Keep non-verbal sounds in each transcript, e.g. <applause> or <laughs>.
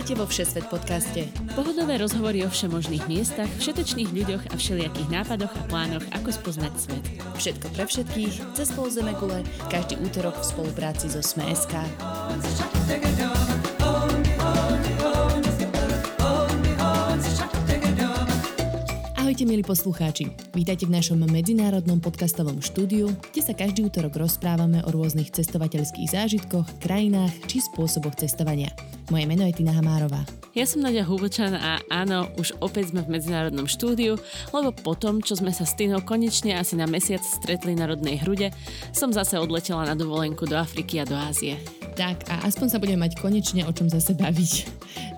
Vítajte vo Všesvet podcaste. Pohodové rozhovory o všemožných miestach, všetečných ľuďoch a všelijakých nápadoch a plánoch, ako spoznať svet. Všetko pre všetkých, cez pol Zemegule, každý útorok v spolupráci so Sme.sk. Ahojte milí poslucháči. Vítajte v našom medzinárodnom podcastovom štúdiu, kde sa každý útorok rozprávame o rôznych cestovateľských zážitkoch, krajinách či spôsoboch cestovania. Moje meno je Tina Hamárová. Ja som Nadia Hubočan a áno, už opäť sme v medzinárodnom štúdiu, lebo potom, čo sme sa s Tinou konečne asi na mesiac stretli na rodnej hrude, som zase odletela na dovolenku do Afriky a do Ázie. Tak a aspoň sa budeme mať konečne o čom zase baviť.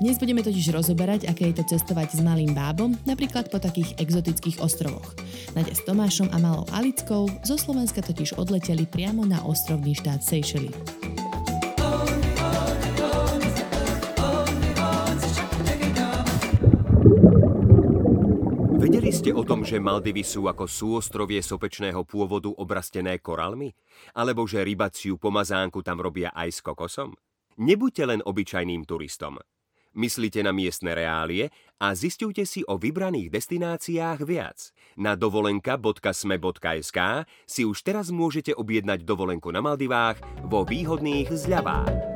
Dnes budeme totiž rozoberať, aké je to cestovať s malým bábom, napríklad po takých exotických ostrovoch. Nadia s Tomášom a malou Alickou zo Slovenska totiž odleteli priamo na ostrovný štát Seychelles. Ste o tom, že Maldivy sú ako súostrovie sopečného pôvodu obrastené koralmi? Alebo že rybaciu pomazánku tam robia aj s kokosom? Nebuďte len obyčajným turistom. Myslite na miestne reálie a zistujte si o vybraných destináciách viac. Na dovolenka.sme.sk si už teraz môžete objednať dovolenku na Maldivách vo výhodných zľavách.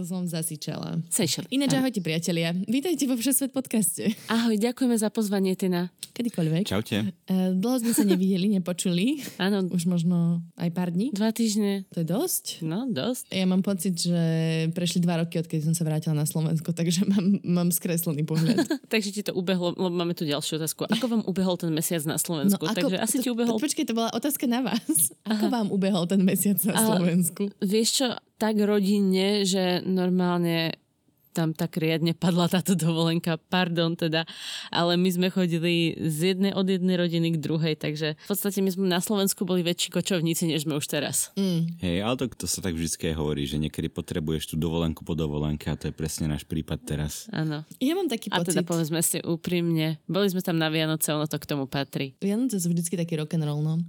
Som zasičala. Seychelles. Ináč ahojte priatelia. Vítajte vo Všesvet podcaste. Ahoj, ďakujeme za pozvanie, Tina. Kedykoľvek. Čaute. Uh, dlho sme sa nevideli, nepočuli. Áno. Už možno aj pár dní. Dva týždne. To je dosť. No, dosť. Ja mám pocit, že prešli dva roky, odkedy som sa vrátila na Slovensko, takže mám, mám skreslený pohľad. <laughs> takže ti to ubehlo, lebo máme tu ďalšiu otázku. Ako vám ubehol ten mesiac na Slovensku? No, ako, takže asi to, ti ubehol... To, počkej, to bola otázka na vás. Ako Aha. vám ubehol ten mesiac na Slovensku? Vieš čo, tak rodinne, že normálne tam tak riadne padla táto dovolenka, pardon teda, ale my sme chodili z jednej od jednej rodiny k druhej, takže v podstate my sme na Slovensku boli väčší kočovníci, než sme už teraz. Mm. Hej, ale to, to sa tak vždy hovorí, že niekedy potrebuješ tú dovolenku po dovolenke a to je presne náš prípad teraz. Áno. Ja mám taký pocit. A teda povedzme si úprimne, boli sme tam na Vianoce, ono to k tomu patrí. Vianoce sú vždycky taký rock'n'roll, no.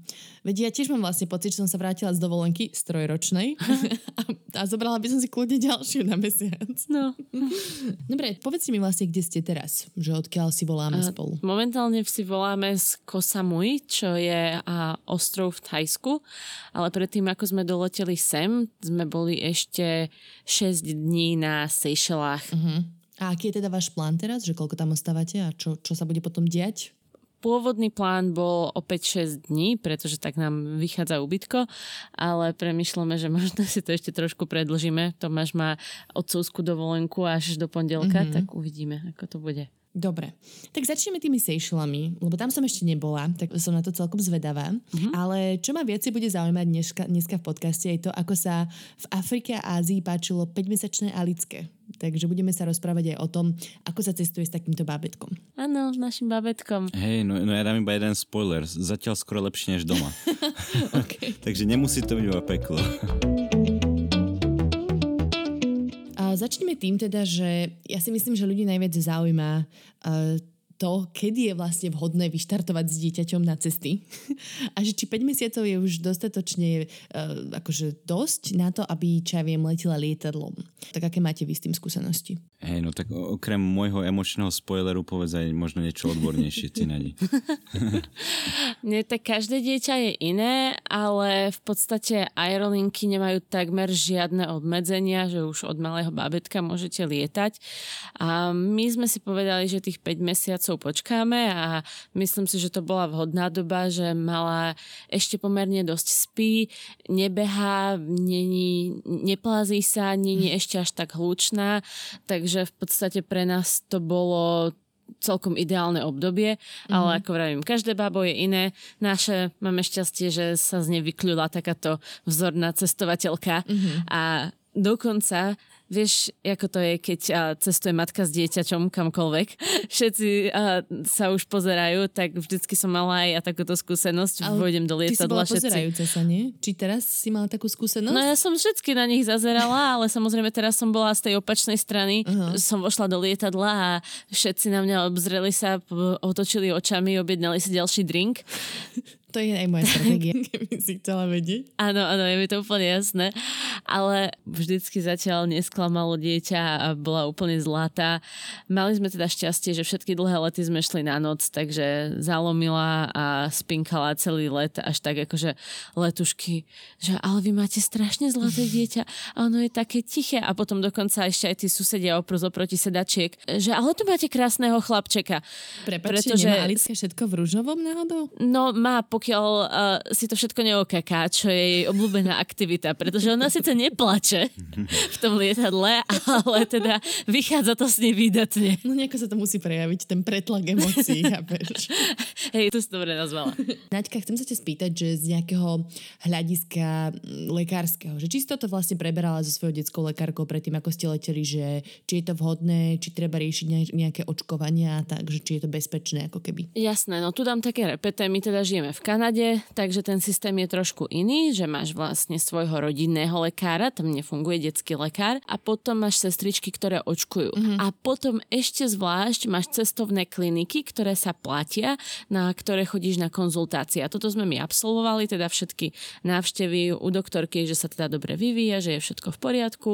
Veď ja tiež mám vlastne pocit, že som sa vrátila z dovolenky, z trojročnej <laughs> a, a zobrala by som si kľudne ďalšiu na mesiac. No. <laughs> Dobre, povedzte mi vlastne, kde ste teraz, že odkiaľ si voláme a, spolu. Momentálne si voláme z Kosamui, čo je a, ostrov v Thajsku, ale predtým, ako sme doleteli sem, sme boli ešte 6 dní na Seychellách. Uh-huh. A aký je teda váš plán teraz, že koľko tam ostávate a čo, čo sa bude potom diať? Pôvodný plán bol opäť 6 dní, pretože tak nám vychádza ubytko, ale premyšľame, že možno si to ešte trošku predlžíme. Tomáš má otcovskú dovolenku až do pondelka, mm-hmm. tak uvidíme, ako to bude. Dobre, tak začneme tými Seychellami, lebo tam som ešte nebola, tak som na to celkom zvedavá. Mm-hmm. Ale čo ma viacej bude zaujímať dneska, dneska v podcaste je to, ako sa v Afrike a Ázii páčilo 5-mesačné Alické. Takže budeme sa rozprávať aj o tom, ako sa cestuje s takýmto bábetkom. Áno, s našim bábetkom. Hej, no, no ja dám iba jeden spoiler. Zatiaľ skoro lepšie než doma. <laughs> <laughs> Takže nemusí to byť iba peklo. <laughs> začneme tým teda, že ja si myslím, že ľudí najviac zaujíma uh, to, kedy je vlastne vhodné vyštartovať s dieťaťom na cesty. <laughs> A že či 5 mesiacov je už dostatočne uh, akože dosť na to, aby, čo ja viem, letela lietadlom. Tak aké máte vy s tým skúsenosti? Hej, no tak okrem môjho emočného spoileru povedz aj možno niečo odbornejšie, ty Nadi. <laughs> Nie, tak každé dieťa je iné, ale v podstate aerolinky nemajú takmer žiadne obmedzenia, že už od malého bábetka môžete lietať. A my sme si povedali, že tých 5 mesiacov mesiacov počkáme a myslím si, že to bola vhodná doba, že mala ešte pomerne dosť spí, nebehá, není, neplází sa, není ešte až tak hlučná, takže v podstate pre nás to bolo celkom ideálne obdobie, mm-hmm. ale ako vravím, každé bábo je iné. Naše máme šťastie, že sa z nej vykľula takáto vzorná cestovateľka mm-hmm. a dokonca Vieš, ako to je, keď cestuje matka s dieťačom kamkoľvek. <laughs> Všetci sa už pozerajú, tak vždycky som mala aj ja takúto skúsenosť. Ale Vôjdem do lietadla. Ty si bola všetci... pozerajúca sa, nie? Či teraz si mala takú skúsenosť? No ja som všetky na nich zazerala, <laughs> ale samozrejme teraz som bola z tej opačnej strany. Uh-huh. Som vošla do lietadla a všetci na mňa obzreli sa, otočili očami, objednali si ďalší drink. <laughs> To je aj moja stratégia, <laughs> keby si chcela vedieť. Áno, áno, je mi to úplne jasné. Ale vždycky zatiaľ nesklamalo dieťa a bola úplne zlatá. Mali sme teda šťastie, že všetky dlhé lety sme šli na noc, takže zalomila a spinkala celý let až tak akože letušky, že ale vy máte strašne zlaté <laughs> dieťa a ono je také tiché a potom dokonca ešte aj tí susedia oprus oproti sedačiek, že ale tu máte krásneho chlapčeka. Prepačte, pretože... nemá Alicia všetko v rúžovom náhodou? No má, pokiaľ uh, si to všetko neokaká, čo je jej obľúbená aktivita, pretože ona síce neplače v tom lietadle, ale teda vychádza to s nej výdatne. No nejako sa to musí prejaviť, ten pretlak emócií, Hej, to si dobre nazvala. Naďka, chcem sa ťa spýtať, že z nejakého hľadiska mm, lekárskeho, že či si toto vlastne preberala so svojou detskou lekárkou predtým, ako ste leteli, že či je to vhodné, či treba riešiť nejaké očkovania, takže či je to bezpečné ako keby. Jasné, no tu dám také repete, my teda žijeme v Kanade, takže ten systém je trošku iný, že máš vlastne svojho rodinného lekára, tam nefunguje detský lekár a potom máš sestričky, ktoré očkujú. Mm-hmm. A potom ešte zvlášť máš cestovné kliniky, ktoré sa platia, na ktoré chodíš na konzultácie. A toto sme my absolvovali, teda všetky návštevy u doktorky, že sa teda dobre vyvíja, že je všetko v poriadku.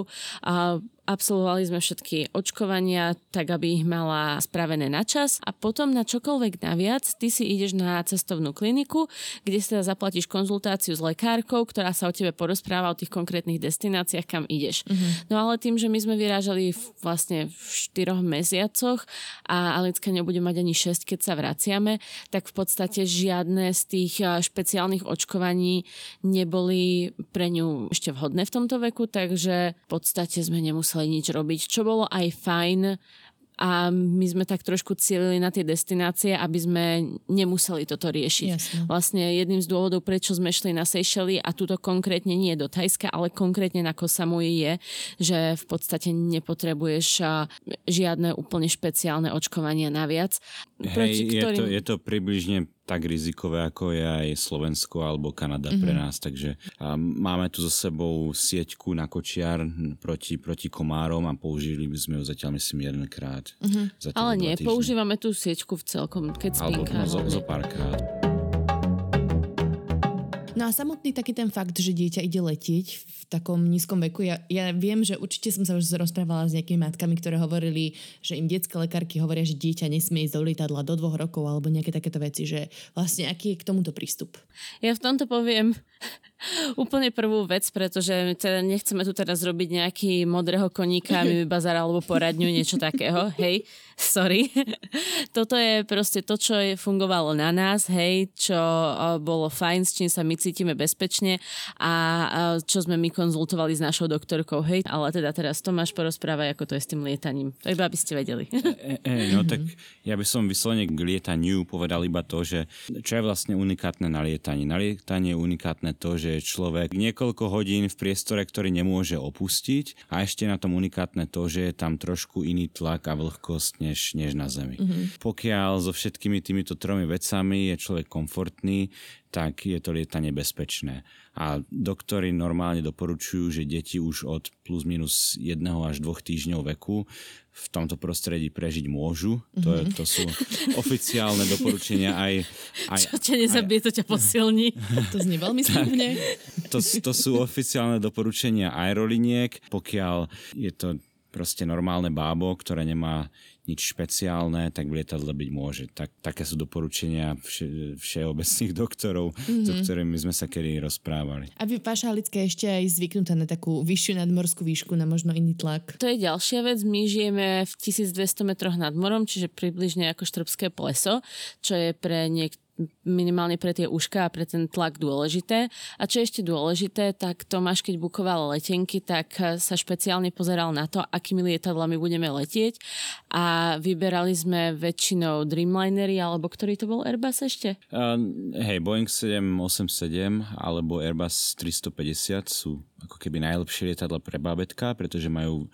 A absolvovali sme všetky očkovania, tak aby ich mala spravené na čas a potom na čokoľvek naviac, ty si ideš na cestovnú kliniku, kde si teda zaplatíš konzultáciu s lekárkou, ktorá sa o tebe porozpráva o tých konkrétnych destináciách, kam ideš. Uh-huh. No ale tým, že my sme vyrážali v, vlastne v štyroch mesiacoch a Alicka nebude mať ani 6, keď sa vraciame, tak v podstate žiadne z tých špeciálnych očkovaní neboli pre ňu ešte vhodné v tomto veku, takže v podstate sme nemuseli nemuseli nič robiť, čo bolo aj fajn a my sme tak trošku cieľili na tie destinácie, aby sme nemuseli toto riešiť. Jasne. Vlastne jedným z dôvodov, prečo sme šli na Seychely a tuto konkrétne nie do Tajska, ale konkrétne na Kosamui je, že v podstate nepotrebuješ žiadne úplne špeciálne očkovania naviac. Hej, ktorým... je, to, je to približne tak rizikové, ako je aj Slovensko alebo Kanada mm-hmm. pre nás. Takže máme tu so sebou sieťku na kočiar proti, proti komárom a použili by sme ju zatiaľ myslím jedenkrát. Mm-hmm. Ale nie, týždne. používame tú sieťku v celkom, keď spinká. Alebo no, zo, zo párkrát. No a samotný taký ten fakt, že dieťa ide letieť v takom nízkom veku, ja, ja viem, že určite som sa už rozprávala s nejakými matkami, ktoré hovorili, že im detské lekárky hovoria, že dieťa nesmie ísť do lietadla do dvoch rokov alebo nejaké takéto veci, že vlastne aký je k tomuto prístup? Ja v tomto poviem úplne prvú vec, pretože teda nechceme tu teraz robiť nejaký modrého koníka, my bazar alebo poradňu, niečo takého, hej sorry. Toto je proste to, čo je fungovalo na nás, hej, čo bolo fajn, s čím sa my cítime bezpečne a čo sme my konzultovali s našou doktorkou, hej. Ale teda teraz Tomáš porozprávaj, ako to je s tým lietaním. To iba, aby ste vedeli. E, e, e no tak ja by som vyslovene k lietaniu povedal iba to, že čo je vlastne unikátne na lietaní. Na lietaní je unikátne to, že človek niekoľko hodín v priestore, ktorý nemôže opustiť a ešte na tom unikátne to, že je tam trošku iný tlak a vlhkosť než, než na Zemi. Mm-hmm. Pokiaľ so všetkými týmito tromi vecami je človek komfortný, tak je to lietanie bezpečné. A doktori normálne doporučujú, že deti už od plus minus jedného až dvoch týždňov veku v tomto prostredí prežiť môžu. Mm-hmm. To, je, to sú oficiálne doporučenia aj... aj Čo ťa nezabije, aj, to ťa posilní. to znie veľmi slúbne. To, to sú oficiálne doporučenia aeroliniek, pokiaľ je to proste normálne bábo, ktoré nemá nič špeciálne, tak v lietadle byť môže. Tak, také sú doporučenia vše, všeobecných doktorov, mm-hmm. s ktorými sme sa kedy rozprávali. A vy, Páša Halická, ešte aj zvyknutá na takú vyššiu nadmorskú výšku, na možno iný tlak? To je ďalšia vec. My žijeme v 1200 metroch nad morom, čiže približne ako Štrbské pleso, čo je pre niek- minimálne pre tie uška a pre ten tlak dôležité. A čo je ešte dôležité, tak Tomáš, keď bukoval letenky, tak sa špeciálne pozeral na to, akými lietadlami budeme letieť a vyberali sme väčšinou Dreamlinery, alebo ktorý to bol Airbus ešte? Uh, hej, Boeing 787 alebo Airbus 350 sú ako keby najlepšie lietadla pre babetka, pretože majú,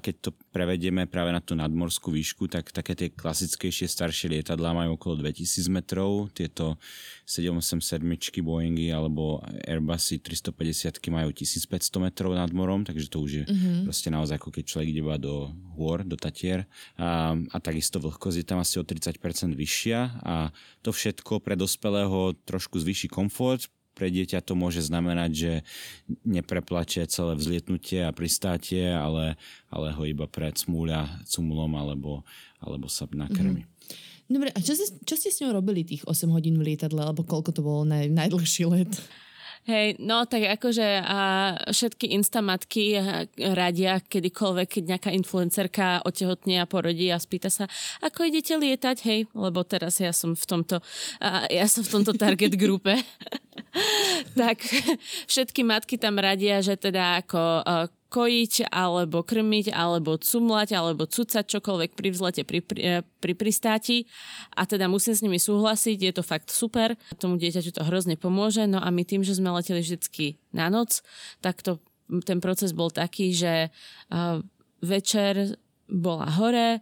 keď to prevedieme práve na tú nadmorskú výšku, tak také tie klasickejšie staršie lietadlá majú okolo 2000 metrov, tieto 787 Boeingy alebo Airbusy 350 majú 1500 metrov nad morom, takže to už je mm-hmm. proste naozaj ako keď človek ide do hôr, do Tatier a, a takisto vlhkosť je tam asi o 30% vyššia a to všetko pre dospelého trošku zvýši komfort, pre dieťa to môže znamenať, že nepreplače celé vzlietnutie a pristátie, ale, ale ho iba smúľa cumulom alebo, alebo sa nakrmi. Mm-hmm. Dobre, a čo, si, čo ste s ňou robili tých 8 hodín v lietadle, alebo koľko to bolo naj, najdlhší let? Hej, no tak akože a všetky instamatky radia kedykoľvek, keď nejaká influencerka otehotne a porodí a spýta sa, ako idete lietať, hej, lebo teraz ja som v tomto, a ja som v tomto target grupe. <laughs> <laughs> tak všetky matky tam radia, že teda ako kojiť, alebo krmiť, alebo cumlať, alebo cucať čokoľvek pri vzlete, pri, pri, eh, pri pristáti. A teda musím s nimi súhlasiť, je to fakt super. Tomu dieťaťu to hrozne pomôže. No a my tým, že sme leteli vždycky na noc, tak to, ten proces bol taký, že uh, večer bola hore,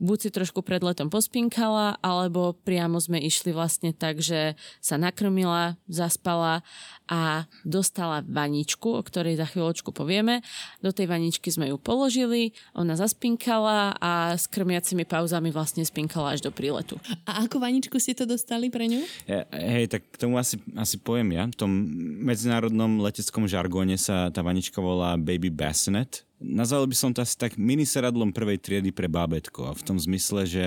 buď si trošku pred letom pospinkala, alebo priamo sme išli vlastne tak, že sa nakrmila, zaspala a dostala vaničku, o ktorej za chvíľočku povieme. Do tej vaničky sme ju položili, ona zaspinkala a s krmiacimi pauzami vlastne spinkala až do príletu. A ako vaničku ste to dostali pre ňu? Hej, tak k tomu asi, asi poviem ja. V tom medzinárodnom leteckom žargóne sa tá vanička volá Baby Bassinet Nazval by som to asi tak miniseradlom prvej triedy pre bábetko. A v tom zmysle, že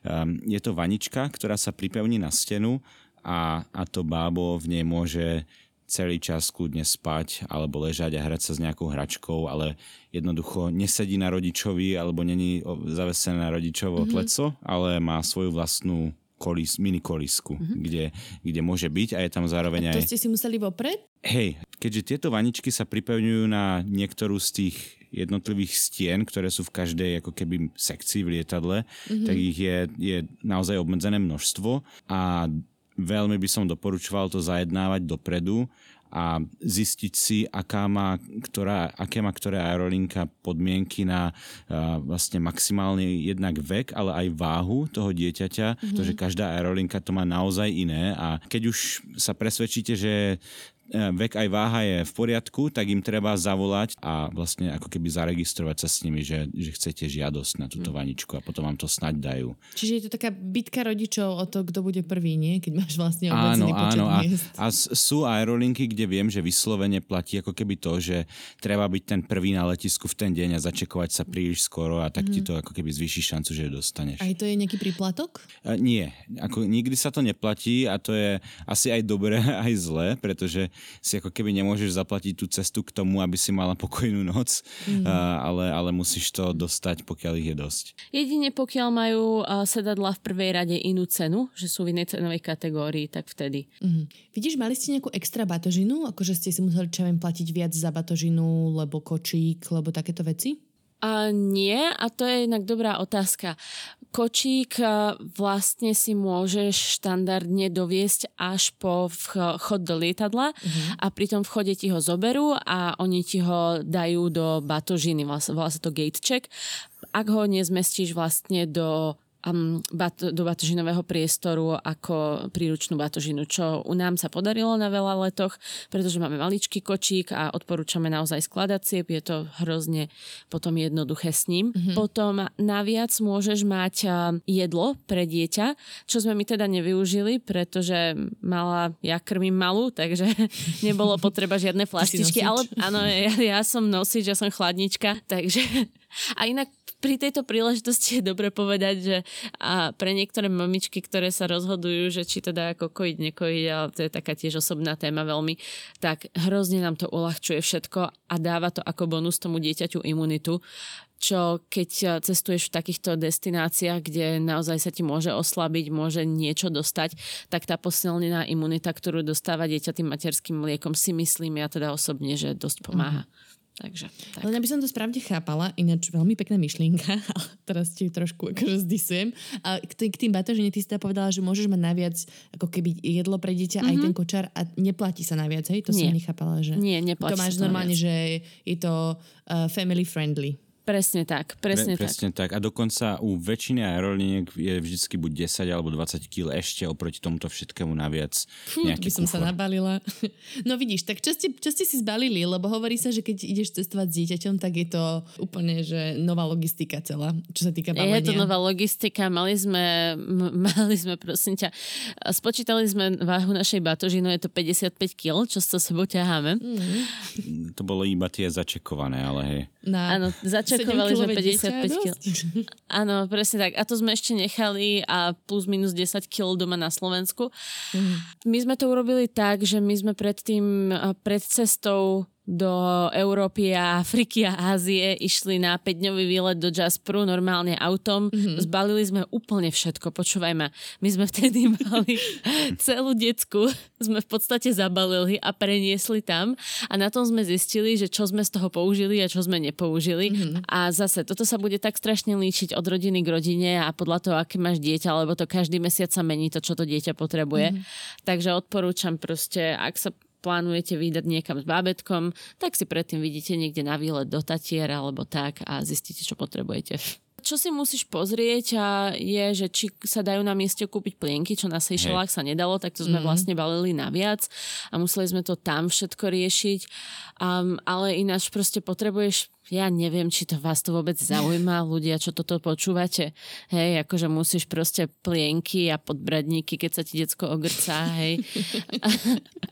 um, je to vanička, ktorá sa pripevní na stenu a, a to bábo v nej môže celý čas kľudne spať alebo ležať a hrať sa s nejakou hračkou, ale jednoducho nesedí na rodičovi alebo není zavesené na rodičovo mm-hmm. pleco, ale má svoju vlastnú kolis, mini kolisku, mm-hmm. kde, kde môže byť a je tam zároveň a to aj... ste si museli vopred? Hej, keďže tieto vaničky sa pripevňujú na niektorú z tých jednotlivých stien, ktoré sú v každej ako keby sekcii v lietadle, mm-hmm. tak ich je, je naozaj obmedzené množstvo a veľmi by som doporučoval to zajednávať dopredu a zistiť si, aká má, ktorá, aké má ktorá aerolinka podmienky na uh, vlastne maximálne jednak vek, ale aj váhu toho dieťaťa, mm-hmm. pretože každá aerolinka to má naozaj iné a keď už sa presvedčíte, že vek aj váha je v poriadku, tak im treba zavolať a vlastne ako keby zaregistrovať sa s nimi, že, že chcete žiadosť na túto hm. vaničku a potom vám to snaď dajú. Čiže je to taká bitka rodičov o to, kto bude prvý, nie? Keď máš vlastne obmedzený počet áno, miest. A, a sú aerolinky, kde viem, že vyslovene platí ako keby to, že treba byť ten prvý na letisku v ten deň a začekovať sa príliš skoro a tak mm. ti mhm. to ako keby zvýši šancu, že dostaneš. Aj to je nejaký príplatok? A, nie. Ako, nikdy sa to neplatí a to je asi aj dobré, <laughs> aj zlé, pretože si ako keby nemôžeš zaplatiť tú cestu k tomu, aby si mala pokojnú noc, mm. ale, ale musíš to dostať, pokiaľ ich je dosť. Jedine pokiaľ majú sedadla v prvej rade inú cenu, že sú v inej cenovej kategórii, tak vtedy. Mm. Vidíš, mali ste nejakú extra batožinu? Akože ste si museli čo viem, platiť viac za batožinu, lebo kočík, lebo takéto veci? A nie, a to je inak dobrá otázka. Kočík vlastne si môžeš štandardne doviesť až po vchod do lietadla uh-huh. a pri tom vchode ti ho zoberú a oni ti ho dajú do batožiny, volá sa to gate check. Ak ho nezmestíš vlastne do um, bat, do batožinového priestoru ako príručnú batožinu, čo u nám sa podarilo na veľa letoch, pretože máme maličký kočík a odporúčame naozaj skladať siep, je to hrozne potom jednoduché s ním. Mm-hmm. Potom naviac môžeš mať jedlo pre dieťa, čo sme my teda nevyužili, pretože mala, ja krmím malú, takže <laughs> nebolo potreba žiadne flaštičky, ale áno, ja, ja som nosič, ja som chladnička, takže <laughs> a inak pri tejto príležitosti <laughs> je dobre povedať, že a pre niektoré mamičky, ktoré sa rozhodujú, že či teda ako kojiť, nekojiť, ale to je taká tiež osobná téma veľmi, tak hrozne nám to uľahčuje všetko a dáva to ako bonus tomu dieťaťu imunitu čo keď cestuješ v takýchto destináciách, kde naozaj sa ti môže oslabiť, môže niečo dostať, tak tá posilnená imunita, ktorú dostáva dieťa tým materským mliekom, si myslím ja teda osobne, že dosť pomáha. Mm. Takže tak. Len aby som to správne chápala, ináč veľmi pekná myšlienka, <laughs> ale teraz ti trošku akože zdisujem. A k, t- k tým batožine ty si teda povedala, že môžeš mať naviac ako keby jedlo pre dieťa mm-hmm. aj ten kočár a neplatí sa naviac, hej? To som Nie. nechápala, že... Nie, neplatí To máš normálne, naviac. že je to uh, family friendly. Presne tak, presne Pre, tak. presne tak. A dokonca u väčšiny aerolíniek je vždycky buď 10 alebo 20 kg ešte oproti tomuto všetkému naviac nejaký by som sa kufor. nabalila. <laughs> No vidíš, tak čo ste, čo ste si zbalili? Lebo hovorí sa, že keď ideš cestovať s dieťaťom, tak je to úplne, že nová logistika celá, čo sa týka balenia. Je to nová logistika, mali sme, m- <laughs> mali sme, prosím ťa, spočítali sme váhu našej batoži, no je to 55 kg, čo so sebou ťaháme. Mm. To bolo iba tie začekované, ale hej. Na Áno, začakovali 7-kilové dieťa 55 je kg. <laughs> Áno, presne tak. A to sme ešte nechali a plus minus 10 kg doma na Slovensku. My sme to urobili tak, že my sme predtým, a pred cestou do Európy a Afriky a Ázie išli na 5-dňový výlet do Jasperu normálne autom. Mm-hmm. Zbalili sme úplne všetko. Počúvaj ma, my sme vtedy <laughs> mali celú decku, sme v podstate zabalili a preniesli tam a na tom sme zistili, že čo sme z toho použili a čo sme nepoužili. Mm-hmm. A zase, toto sa bude tak strašne líčiť od rodiny k rodine a podľa toho, aké máš dieťa, lebo to každý mesiac sa mení to, čo to dieťa potrebuje. Mm-hmm. Takže odporúčam proste, ak sa plánujete vydať niekam s bábetkom, tak si predtým vidíte niekde na výlet do Tatier alebo tak a zistíte, čo potrebujete. Čo si musíš pozrieť je, že či sa dajú na mieste kúpiť plienky, čo na Seychellách sa nedalo, tak to sme mm. vlastne balili naviac a museli sme to tam všetko riešiť. Um, ale ináč proste potrebuješ ja neviem, či to vás to vôbec zaujíma, ľudia, čo toto počúvate. Hej, akože musíš proste plienky a podbradníky, keď sa ti decko ogrcá, hej.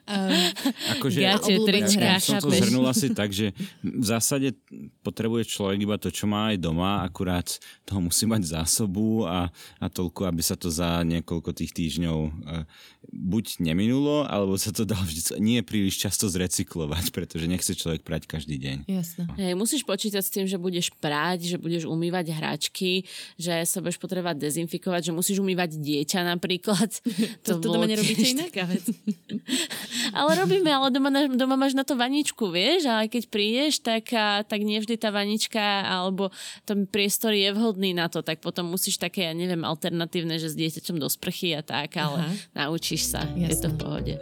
<laughs> Akože, Gače, obľúbené trička, ja som to zhrnul asi tak, že v zásade potrebuje človek iba to, čo má aj doma, akurát toho musí mať zásobu a, a toľko, aby sa to za niekoľko tých týždňov uh, buď neminulo, alebo sa to dalo vždy nie príliš často zrecyklovať, pretože nechce človek prať každý deň. Jasné. Hej, musíš počítať s tým, že budeš prať, že budeš umývať hračky, že sa budeš potrebovať dezinfikovať, že musíš umývať dieťa napríklad. <laughs> <laughs> To- to bolo doma nerobíte inak? <laughs> ale robíme, ale doma, doma máš na to vaničku, vieš, a keď prídeš, tak, a, tak nevždy tá vanička alebo ten priestor je vhodný na to, tak potom musíš také, ja neviem, alternatívne, že s dieťaťom do sprchy a tak, ale Aha. naučíš sa, je to v pohode.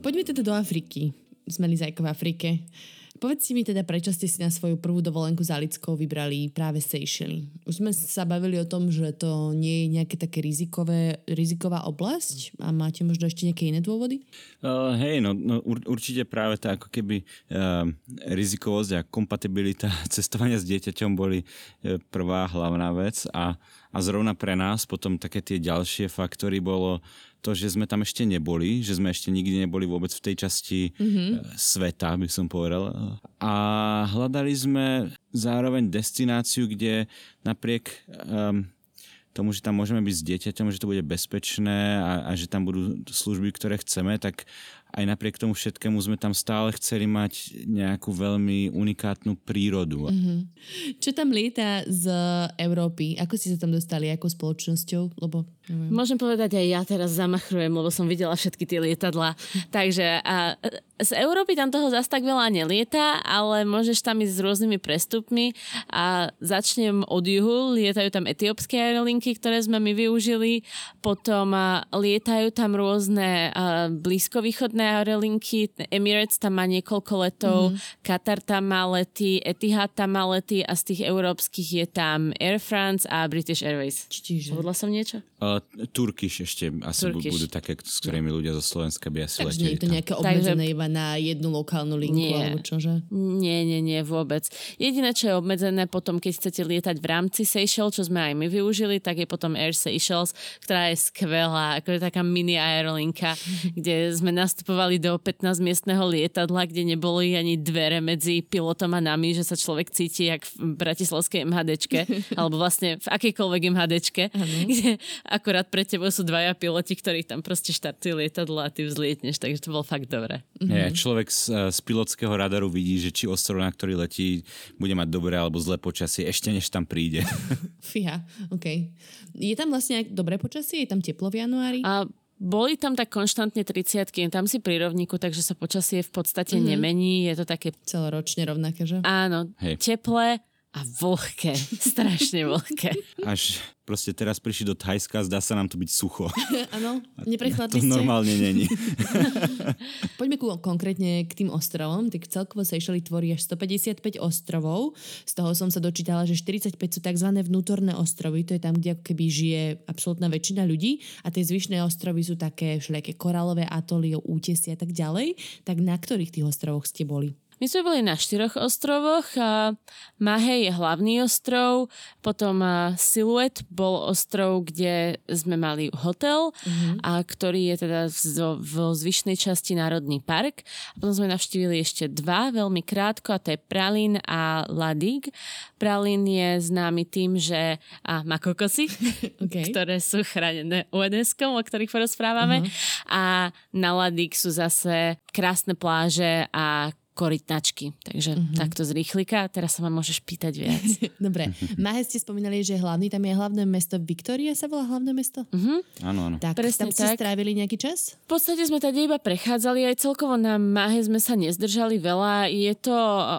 Poďme teda do Afriky. Sme Lizajko v Afrike. Povedzte mi teda, prečo ste si na svoju prvú dovolenku za Lickou vybrali práve Seychely. Už sme sa bavili o tom, že to nie je nejaké také rizikové, riziková oblasť a máte možno ešte nejaké iné dôvody? Uh, hej, no, no ur, určite práve tá ako keby uh, rizikovosť a kompatibilita <laughs> cestovania s dieťaťom boli uh, prvá hlavná vec a, a zrovna pre nás potom také tie ďalšie faktory bolo to, že sme tam ešte neboli, že sme ešte nikdy neboli vôbec v tej časti mm-hmm. sveta, by som povedal. A hľadali sme zároveň destináciu, kde napriek um, tomu, že tam môžeme byť s dieťaťom, že to bude bezpečné a, a že tam budú služby, ktoré chceme, tak aj napriek tomu všetkému sme tam stále chceli mať nejakú veľmi unikátnu prírodu. Mm-hmm. Čo tam lieta z Európy? Ako ste sa tam dostali? Ako spoločnosťou? Lebo neviem. Môžem povedať aj ja teraz zamachrujem, lebo som videla všetky tie lietadla. <laughs> Takže a, z Európy tam toho zas tak veľa nelieta, ale môžeš tam ísť s rôznymi prestupmi a začnem od juhu. Lietajú tam etiópske aerolinky, ktoré sme my využili. Potom a, lietajú tam rôzne a, blízkovýchodné aerolinky. Emirates tam má niekoľko letov, mm-hmm. Katar tam má lety, Etihad tam má lety a z tých európskych je tam Air France a British Airways. Čiže... Povedala som niečo? Uh, Turkish ešte asi Turkish. budú také, s ktorými ľudia zo Slovenska by asi Takže nie leteli je to nejaké Takže- obmedzené iba na jednu lokálnu linku, Nie. alebo čože? Nie, nie, nie, vôbec. Jediné, čo je obmedzené potom, keď chcete lietať v rámci Seychelles, čo sme aj my využili, tak je potom Air Seychelles, ktorá je skvelá, ako je taká mini aerolinka, <laughs> kde sme nastupovali do 15-miestneho lietadla, kde neboli ani dvere medzi pilotom a nami, že sa človek cíti jak v bratislavskej MHDčke, <laughs> alebo vlastne v akejkoľvek MHDčke, <laughs> kde akorát pre tebou sú dvaja piloti, ktorí tam proste štartujú lietadlo a ty vzlietneš, takže to bolo fakt dobré. Hej, človek z, z pilotského radaru vidí, že či ostrov, na ktorý letí, bude mať dobré alebo zlé počasie, ešte než tam príde. <laughs> Fíha, OK. Je tam vlastne aj dobré počasie? Je tam teplo v januári? A boli tam tak konštantne 30 tam si pri rovníku, takže sa počasie v podstate mm-hmm. nemení. Je to také... Celoročne rovnaké, že? Áno, Hej. teplé a vlhké. <laughs> Strašne vlhké. Až proste teraz prišli do Thajska, zdá sa nám to byť sucho. <laughs> Áno, neprechladli To ste? normálne není. <laughs> Poďme ku, konkrétne k tým ostrovom. Tak celkovo Seychely tvorí až 155 ostrovov. Z toho som sa dočítala, že 45 sú tzv. vnútorné ostrovy. To je tam, kde ako keby žije absolútna väčšina ľudí. A tie zvyšné ostrovy sú také všelijaké korálové atoly, útesie a tak ďalej. Tak na ktorých tých ostrovoch ste boli? My sme boli na štyroch ostrovoch. Mahe je hlavný ostrov, potom Silhouette bol ostrov, kde sme mali hotel, mm-hmm. a ktorý je teda vo zvyšnej časti Národný park. A potom sme navštívili ešte dva, veľmi krátko, a to je Pralin a Ladig. Pralin je známy tým, že a má kokosy, <laughs> Okay. ktoré sú chránené UNESCO, o ktorých porozprávame. Uh-huh. A na Ladig sú zase krásne pláže a korytnačky. Takže uh-huh. takto z rýchlika. Teraz sa ma môžeš pýtať viac. <laughs> Dobre. Mahe ste spomínali, že hlavný. Tam je hlavné mesto Viktória sa volá hlavné mesto? Áno, áno. Tak, tam Presne ste tak. strávili nejaký čas? V podstate sme tady iba prechádzali, aj celkovo na Mahe sme sa nezdržali veľa. Je to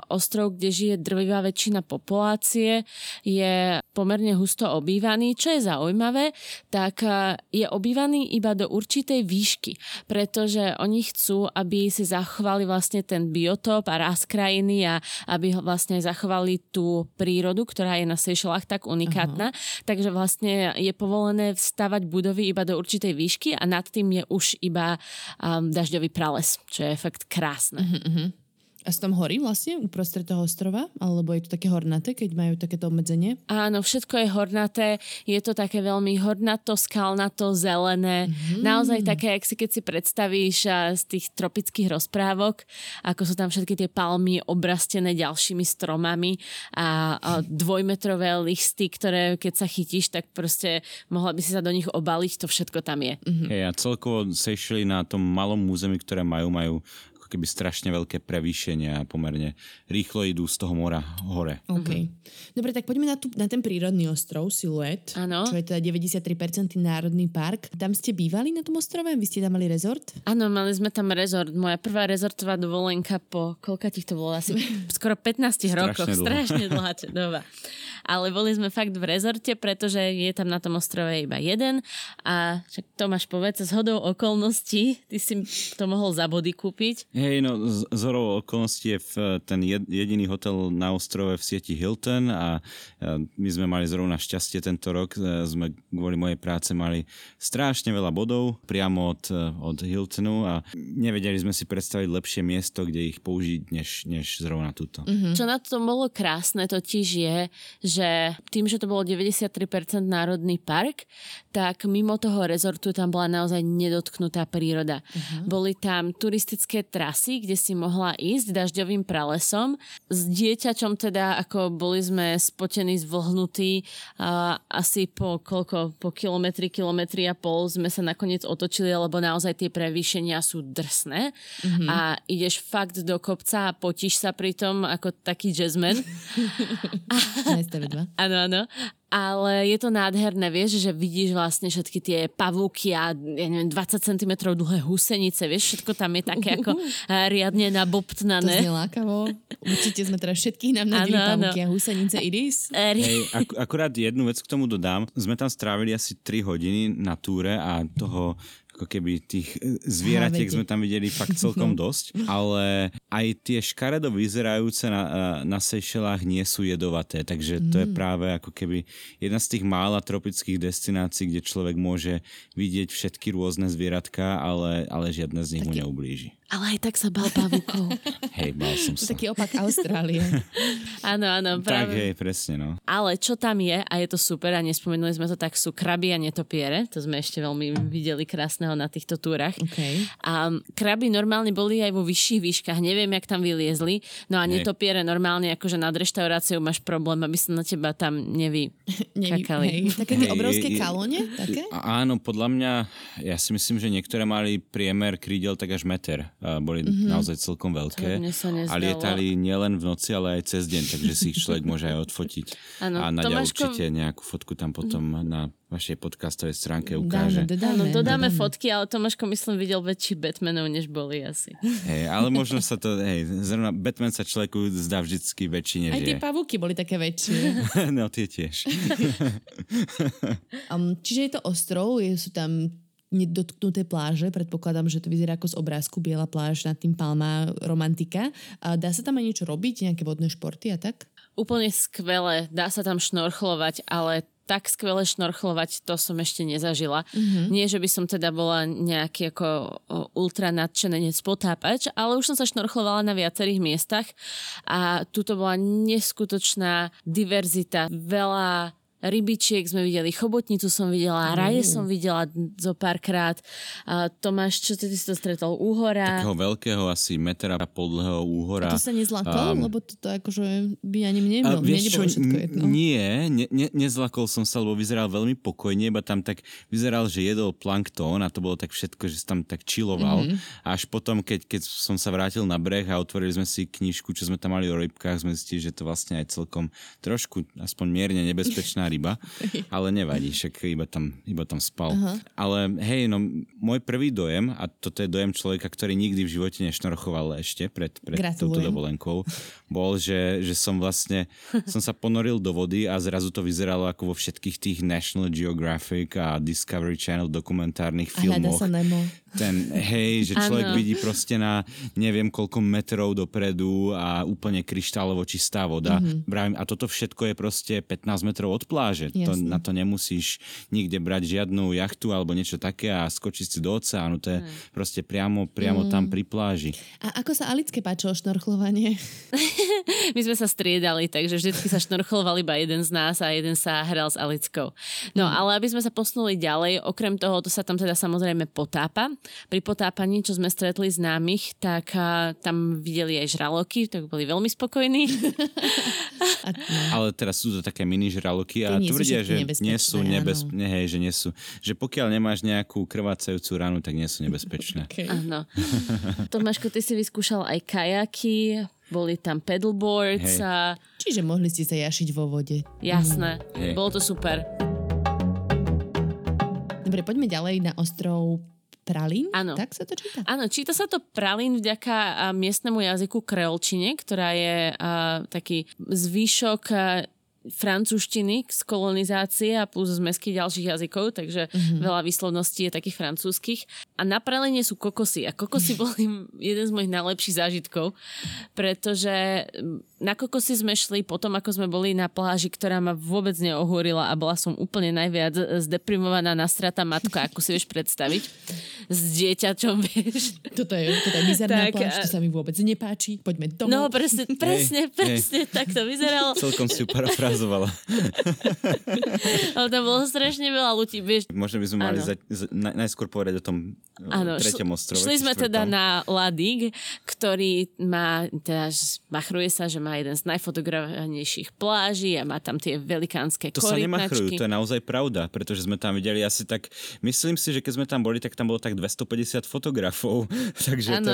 ostrov, kde žije drvivá väčšina populácie, je pomerne husto obývaný. Čo je zaujímavé, tak eh, je obývaný iba do určitej výšky, pretože oni chcú, aby si zachovali vlastne ten biotop a rast krajiny a aby vlastne zachovali tú prírodu, ktorá je na Seychellách tak unikátna. Takže vlastne je povolené vstavať budovy iba do určitej výšky a nad tým je už iba um, dažďový prales, čo je fakt krásne. Mm-hmm. A sú tam hory vlastne uprostred toho ostrova? Alebo je to také hornaté, keď majú takéto obmedzenie? Áno, všetko je hornaté, je to také veľmi hornato, skalnato, zelené. Mm. Naozaj také, ak si keď si predstavíš a, z tých tropických rozprávok, ako sú tam všetky tie palmy obrastené ďalšími stromami a, a dvojmetrové listy, ktoré keď sa chytíš, tak proste mohla by si sa do nich obaliť, to všetko tam je. Mm. Hej, a celkovo Seychely na tom malom území, ktoré majú, majú keby strašne veľké prevýšenie a pomerne rýchlo idú z toho mora hore. OK. Dobre, tak poďme na, tú, na ten prírodný ostrov Silhouette, Áno. čo je teda 93% národný park. Tam ste bývali na tom ostrove? Vy ste tam mali rezort? Áno, mali sme tam rezort. Moja prvá rezortová dovolenka po koľka tých to bolo? Asi skoro 15 rokoch. dlho. Strašne dlhá doba. Ale boli sme fakt v rezorte, pretože je tam na tom ostrove iba jeden. A však Tomáš povedz, z hodou okolností, ty si to mohol za body kúpiť. Hej, no z okolností je v, ten jed, jediný hotel na ostrove v sieti Hilton a my sme mali zrovna šťastie tento rok. E, Sme kvôli mojej práce mali strašne veľa bodov priamo od, e, od Hiltonu a nevedeli sme si predstaviť lepšie miesto, kde ich použiť, než, než zrovna túto. Mm. Čo na tom bolo krásne totiž je, že tým, že to bolo 93% národný park, tak mimo toho rezortu tam bola naozaj nedotknutá príroda. Uh-huh. Boli tam turistické trasy, kde si mohla ísť dažďovým pralesom. S dieťačom teda, ako boli sme spotení, zvlhnutí, a asi po koľko, po kilometri, kilometri a pol sme sa nakoniec otočili, lebo naozaj tie prevýšenia sú drsné uh-huh. a ideš fakt do kopca a potíš sa pri tom ako taký jazzman. <laughs> <laughs> Na STV2. Áno, áno. Ale je to nádherné, vieš, že vidíš vlastne všetky tie pavúky a ja neviem, 20 cm dlhé husenice, vieš, všetko tam je také ako <laughs> eh, riadne To nabobtnané. znie lákavo. Určite sme teraz všetkých nám áno. pavúky a husenice Iris. Eh, Hej, ak, akurát jednu vec k tomu dodám. Sme tam strávili asi 3 hodiny na túre a toho ako keby tých e, zvieratiek Hávete. sme tam videli fakt celkom <laughs> dosť, ale aj tie škaredo vyzerajúce na, e, na Seychellách nie sú jedovaté, takže to je práve ako keby jedna z tých mála tropických destinácií, kde človek môže vidieť všetky rôzne zvieratka, ale, ale žiadne z nich mu neublíži. Ale aj tak sa bal pavúkov. <laughs> Hej, bál som sa. taký opak Austrálie. <laughs> Áno, áno, Tak, práve. hej, presne, no. Ale čo tam je, a je to super, a nespomenuli sme to, tak sú kraby a netopiere. To sme ešte veľmi videli krásneho na týchto túrach. OK. A kraby normálne boli aj vo vyšších výškach, neviem, jak tam vyliezli. No a Hej. netopiere normálne, akože nad reštauráciou máš problém, aby sa na teba tam nevy... <laughs> Nevy, Kakali. hej, také tie obrovské je- kalóne? Také? Áno, podľa mňa, ja si myslím, že niektoré mali priemer krídel tak až meter. Boli mm-hmm. naozaj celkom veľké. To mne sa a lietali nielen v noci, ale aj cez deň, takže si ich človek môže aj odfotiť. Áno, a Nadia Tomáško- určite nejakú fotku tam potom na vašej podcastovej stránke ukáže. Dáme, Áno, dodáme dodáme. fotky, ale Tomáško myslím videl väčší Batmanov, než boli asi. Hej, ale možno sa to, hej, zrovna Batman sa človeku zdá vždycky väčší, než Aj tie pavúky boli také väčšie. <laughs> no tie tiež. <laughs> Um, čiže je to ostrov, sú tam nedotknuté pláže, predpokladám, že to vyzerá ako z obrázku biela pláž, nad tým palma, romantika. A dá sa tam aj niečo robiť, nejaké vodné športy a tak? Úplne skvelé, dá sa tam šnorchlovať, ale tak skvelé šnorchlovať, to som ešte nezažila. Mm-hmm. Nie, že by som teda bola nejaký ako ultra nadšenenec potápač, ale už som sa šnorchlovala na viacerých miestach a tuto bola neskutočná diverzita, veľa rybičiek sme videli, chobotnicu som videla, raje som videla zo párkrát. A Tomáš, čo ty si to stretol? Úhora? Takého veľkého asi metra a pol dlhého úhora. A to sa nezlakol? Um, lebo toto akože by ani mne nebolo, mne čo, všetko jedno. nie, ne, ne, nezlakol som sa, lebo vyzeral veľmi pokojne, iba tam tak vyzeral, že jedol planktón a to bolo tak všetko, že tam tak čiloval. Mhm. Mm-hmm. Až potom, keď, keď som sa vrátil na breh a otvorili sme si knižku, čo sme tam mali o rybkách, sme zistili, že to vlastne aj celkom trošku, aspoň mierne nebezpečná ryba, <laughs> ale nevadí, však iba tam, iba tam spal. Uh-huh. Ale hej, no môj prvý dojem, a toto je dojem človeka, ktorý nikdy v živote nešnorchoval ešte pred, pred touto dovolenkou, bol, že, že som vlastne, <laughs> som sa ponoril do vody a zrazu to vyzeralo ako vo všetkých tých National Geographic a Discovery Channel dokumentárnych A filmoch. sa Nemo. Ten, hej, že človek Áno. vidí proste na neviem koľko metrov dopredu a úplne kryštálovo čistá voda. Mhm. Mm-hmm. A toto všetko je proste 15 metrov od pláže. To, na to nemusíš nikde brať žiadnu jachtu alebo niečo také a skočiť si do oceánu. To je proste priamo, priamo Mhm. tam pri pláži. A ako sa Alické páčilo šnorchlovanie? <laughs> My sme sa striedali, takže vždycky sa šnorchloval iba jeden z nás a jeden sa hral s Alickou. No, ale aby sme sa posunuli ďalej, okrem toho, to sa tam teda samozrejme potápa. Pri potápaní, čo sme stretli známych, tak a, tam videli aj žraloky, tak boli veľmi spokojní. <laughs> <laughs> No. Ale teraz sú to také mini žraloky a nie sú tvrdia, všetky že nebezpečné, nie sú áno. nebez... nie, hej, že nie sú. Že pokiaľ nemáš nejakú krvácajúcu ranu, tak nie sú nebezpečné. <laughs> Okay. Áno. Tomáško, ty si vyskúšal aj kajaky, boli tam pedalboards Hej. a Čiže mohli ste sa jašiť vo vode. jasné, Hej. bolo to super. Dobre, poďme ďalej na ostrov Pralín. Áno. Tak sa to číta? Áno, číta sa to pralín vďaka a, miestnemu jazyku kreolčine, ktorá je a, taký zvýšok a, francúzštiny z kolonizácie a plus z mestských ďalších jazykov, takže mm-hmm. veľa výslovností je takých francúzskych. A na pralene sú kokosy. A kokosy <laughs> boli jeden z mojich najlepších zážitkov, pretože na kokosy sme šli potom, ako sme boli na pláži, ktorá ma vôbec neohúrila a bola som úplne najviac zdeprimovaná, nastratá matka, ako si vieš predstaviť. S dieťaťom, <laughs> vieš. Toto je, toto je mizerná Tak, pláž, to sa mi vôbec nepáči. Poďme domov. No presne, <laughs> presne, presne, tak to vyzeralo. Celkom si ju parafrazovala. <laughs> Ale tam bolo strašne veľa ľudí, vieš. Možno by sme mali za, za, na, najskôr povedať o tom Áno, treťom ostrove. šli sme teda na Ladig, ktorý má, teda machruje sa, že má jeden z najfotografovanejších pláží a má tam tie velikánske To sa nemachrujú, korytnačky. to je naozaj pravda, pretože sme tam videli asi tak, myslím si, že keď sme tam boli, tak tam bolo tak 250 fotografov, <laughs> takže to,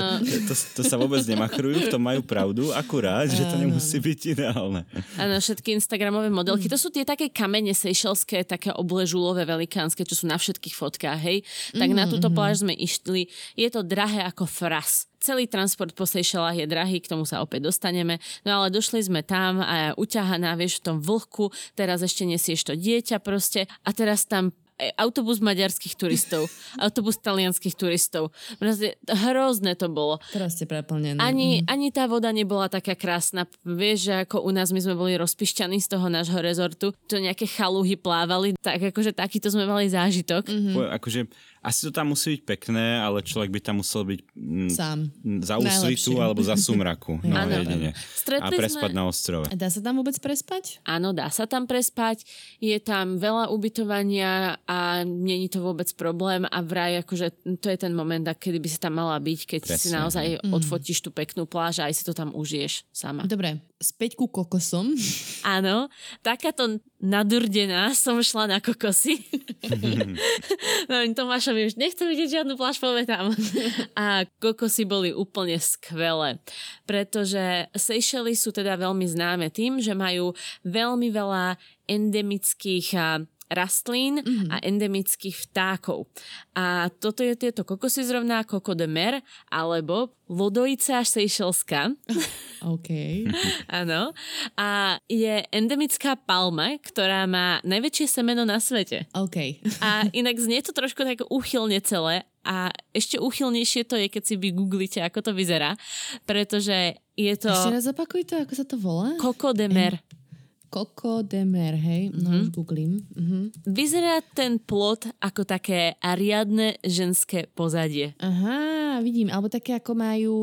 to, to sa vôbec nemachrujú, v tom majú pravdu, akurát, že to nemusí byť ideálne. Áno, všetky Instagramové modelky. To sú tie také kamene sejšelské, také obležulové, velikánske, čo sú na všetkých fotkách, hej. Tak na túto pláž sme išli. Je to drahé ako fras. Celý transport po Seychellách je drahý, k tomu sa opäť dostaneme. No ale došli sme tam a uťahaná, vieš, v tom vlhku, teraz ešte nesieš to dieťa proste a teraz tam autobus maďarských turistov, <laughs> autobus talianských turistov. Proste hrozné to bolo. Teraz ste preplnené. Ani, ani tá voda nebola taká krásna. Vieš, že ako u nás my sme boli rozpišťaní z toho nášho rezortu, to nejaké chaluhy plávali, tak akože takýto sme mali zážitok. Mm. Mm. Akože, asi to tam musí byť pekné, ale človek by tam musel byť mm, Sám. za úsvitu alebo za sumraku. No, Áno. jedine. A prespať sme- na ostrove. Dá sa tam vôbec prespať? Áno, dá sa tam prespať, je tam veľa ubytovania a není to vôbec problém a vraj akože to je ten moment, kedy by si tam mala byť, keď Presne. si naozaj mm. odfotíš tú peknú pláž a aj si to tam užiješ sama. Dobre, späť ku kokosom. <laughs> Áno, takáto nadurdená som šla na kokosy. <laughs> no, Tomášovi už nechcem vidieť žiadnu pláž, poďme tam. <laughs> a kokosy boli úplne skvelé, pretože Seychely sú teda veľmi známe tým, že majú veľmi veľa endemických rastlín mm-hmm. a endemických vtákov. A toto je tieto kokosy zrovna Coco de Mer alebo lodojica sejšelská. <laughs> OK. <laughs> Áno. A je endemická palma, ktorá má najväčšie semeno na svete. OK. A inak znie to trošku tak uchylne celé, a ešte uchylnejšie to je, keď si vygooglite, ako to vyzerá, pretože je to... Ešte raz opakuj to, ako sa to volá? Coco de Mer. Coco de Mer, hej? No, mm-hmm. už googlím. Mm-hmm. Vyzerá ten plot ako také riadne ženské pozadie. Aha, vidím. Alebo také, ako majú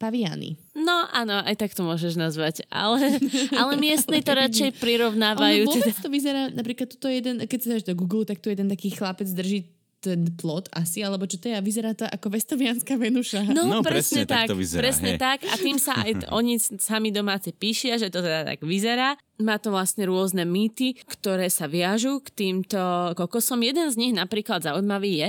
paviany. No áno, aj tak to môžeš nazvať, ale, <laughs> ale miestni to radšej prirovnávajú. Ale vôbec teda... to vyzerá, napríklad tuto jeden, keď si dáš do Google, tak tu jeden taký chlapec drží ten plot asi, alebo čo to je a vyzerá to ako vestovianská Venuša. No, no presne, presne tak, tak to vyzerá, presne hej. tak a tým sa aj <laughs> oni sami domáci píšia, že to teda tak vyzerá má to vlastne rôzne mýty, ktoré sa viažú k týmto kokosom. Jeden z nich napríklad zaujímavý je,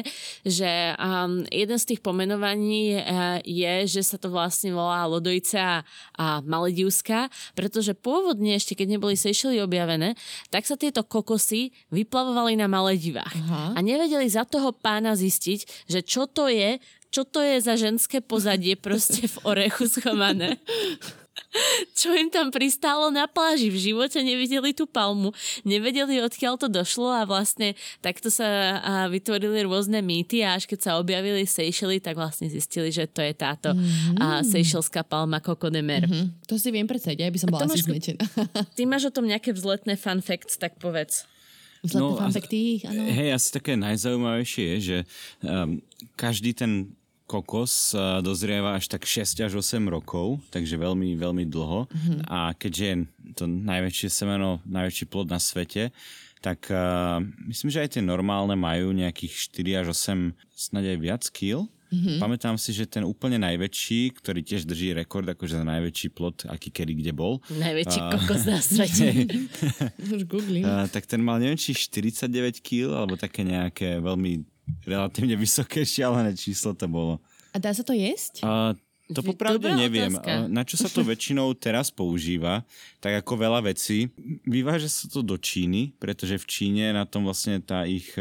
že um, jeden z tých pomenovaní uh, je, že sa to vlastne volá Lodojica a Maledivská, pretože pôvodne ešte keď neboli Seychely objavené, tak sa tieto kokosy vyplavovali na Maledivách. Uh-huh. A nevedeli za toho pána zistiť, že čo to je, čo to je za ženské pozadie proste v orechu schované. <laughs> <laughs> čo im tam pristálo na pláži. V živote nevideli tú palmu, nevedeli, odkiaľ to došlo a vlastne takto sa vytvorili rôzne mýty a až keď sa objavili Seychely, tak vlastne zistili, že to je táto mm-hmm. a Seychelská palma Coco de Mer. Mm-hmm. To si viem predstaviť, ja by som bola asi zmetená. <laughs> Ty máš o tom nejaké vzletné fun facts, tak povedz. Vzletné no, fun facty, áno. Hej, asi také najzaujímavejšie je, že um, každý ten kokos dozrieva až tak 6 až 8 rokov, takže veľmi, veľmi dlho. Mm-hmm. A keďže je to najväčšie semeno, najväčší plod na svete, tak uh, myslím, že aj tie normálne majú nejakých 4 až 8, snad aj viac kýl. Mm-hmm. Pamätám si, že ten úplne najväčší, ktorý tiež drží rekord akože za najväčší plot, aký kedy kde bol. Najväčší uh, kokos na svete. <laughs> Už googlím. Uh, tak ten mal neviem, či 49 kg, alebo také nejaké veľmi relatívne vysoké šialené číslo to bolo. A dá sa to jesť? Uh, to popravde neviem. Otázka. Na čo sa to väčšinou teraz používa, tak ako veľa vecí. Vyváža sa to do Číny, pretože v Číne na tom vlastne tá ich,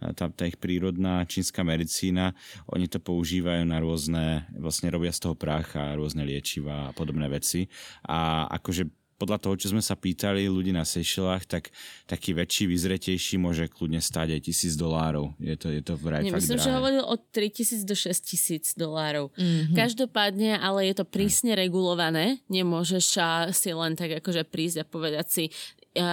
tá, tá ich prírodná čínska medicína, oni to používajú na rôzne, vlastne robia z toho prácha, rôzne liečiva a podobné veci. A akože podľa toho, čo sme sa pýtali ľudí na Seychellách, tak taký väčší, vyzretejší môže kľudne stáť aj tisíc dolárov. Je to, je to vraj Nie, fakt myslím, drahé. že hovoril od 3000 do 6000 dolárov. Mm-hmm. Každopádne, ale je to prísne regulované. Nemôžeš si len tak akože prísť a povedať si,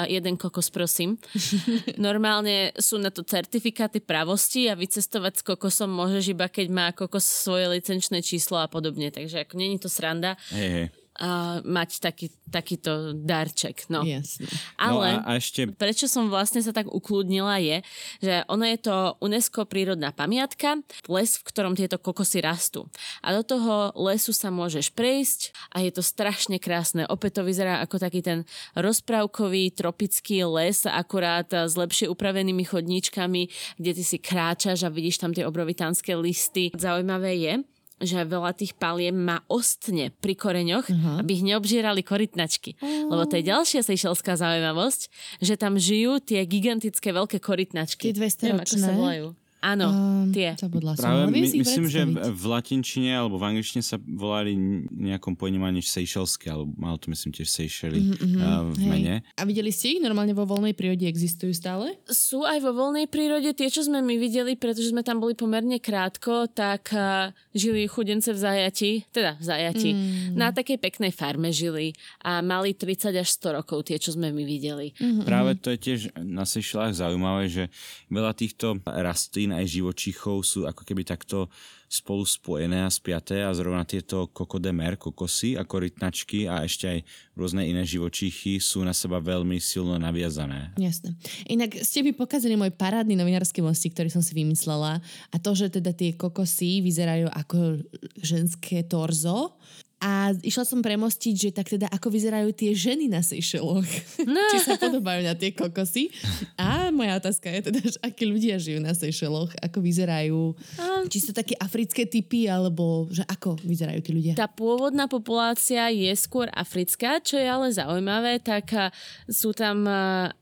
jeden kokos, prosím. <laughs> Normálne sú na to certifikáty pravosti a vycestovať s kokosom môžeš iba keď má kokos svoje licenčné číslo a podobne. Takže ako není to sranda. Hey, hey uh, mať taký, takýto darček. No. Jasne. Ale no a, a ešte... prečo som vlastne sa tak ukludnila je, že ono je to UNESCO prírodná pamiatka, les, v ktorom tieto kokosy rastú. A do toho lesu sa môžeš prejsť a je to strašne krásne. Opäť to vyzerá ako taký ten rozprávkový tropický les, akurát s lepšie upravenými chodníčkami, kde ty si kráčaš a vidíš tam tie obrovitánske listy. Zaujímavé je, že veľa tých paliem má ostne pri koreňoch, uh-huh. aby ich neobžírali korytnačky. Uh-huh. Lebo to je ďalšia sejšelská zaujímavosť, že tam žijú tie gigantické veľké korytnačky. Tie 200 Neviem, ako sa volajú. Áno, um, tie. Práve my, myslím, že v latinčine alebo v angličtine sa volali nejakom ponímaní Seychelské, alebo malo to myslím tiež Seychely mm-hmm, uh, v hej. mene. A videli ste ich normálne vo voľnej prírode? Existujú stále? Sú aj vo voľnej prírode. Tie, čo sme my videli, pretože sme tam boli pomerne krátko, tak uh, žili chudence v zajati, teda v zajati. Mm. Na takej peknej farme žili a mali 30 až 100 rokov tie, čo sme my videli. Mm-hmm. Práve to je tiež na Seychellách zaujímavé, že veľa týchto rastlín rastlín aj živočíchov sú ako keby takto spolu spojené a spiaté a zrovna tieto kokodemer, kokosy ako rytnačky a ešte aj rôzne iné živočíchy sú na seba veľmi silno naviazané. Jasné. Inak ste mi pokazali môj parádny novinársky mostík, ktorý som si vymyslela a to, že teda tie kokosy vyzerajú ako ženské torzo, a išla som premostiť, že tak teda ako vyzerajú tie ženy na Seychelloch. No. <laughs> Či sa podobajú na tie kokosy. A moja otázka je teda, že akí ľudia žijú na Seychelloch, ako vyzerajú. Um, či sú také africké typy, alebo že ako vyzerajú tí ľudia. Tá pôvodná populácia je skôr africká, čo je ale zaujímavé, tak sú tam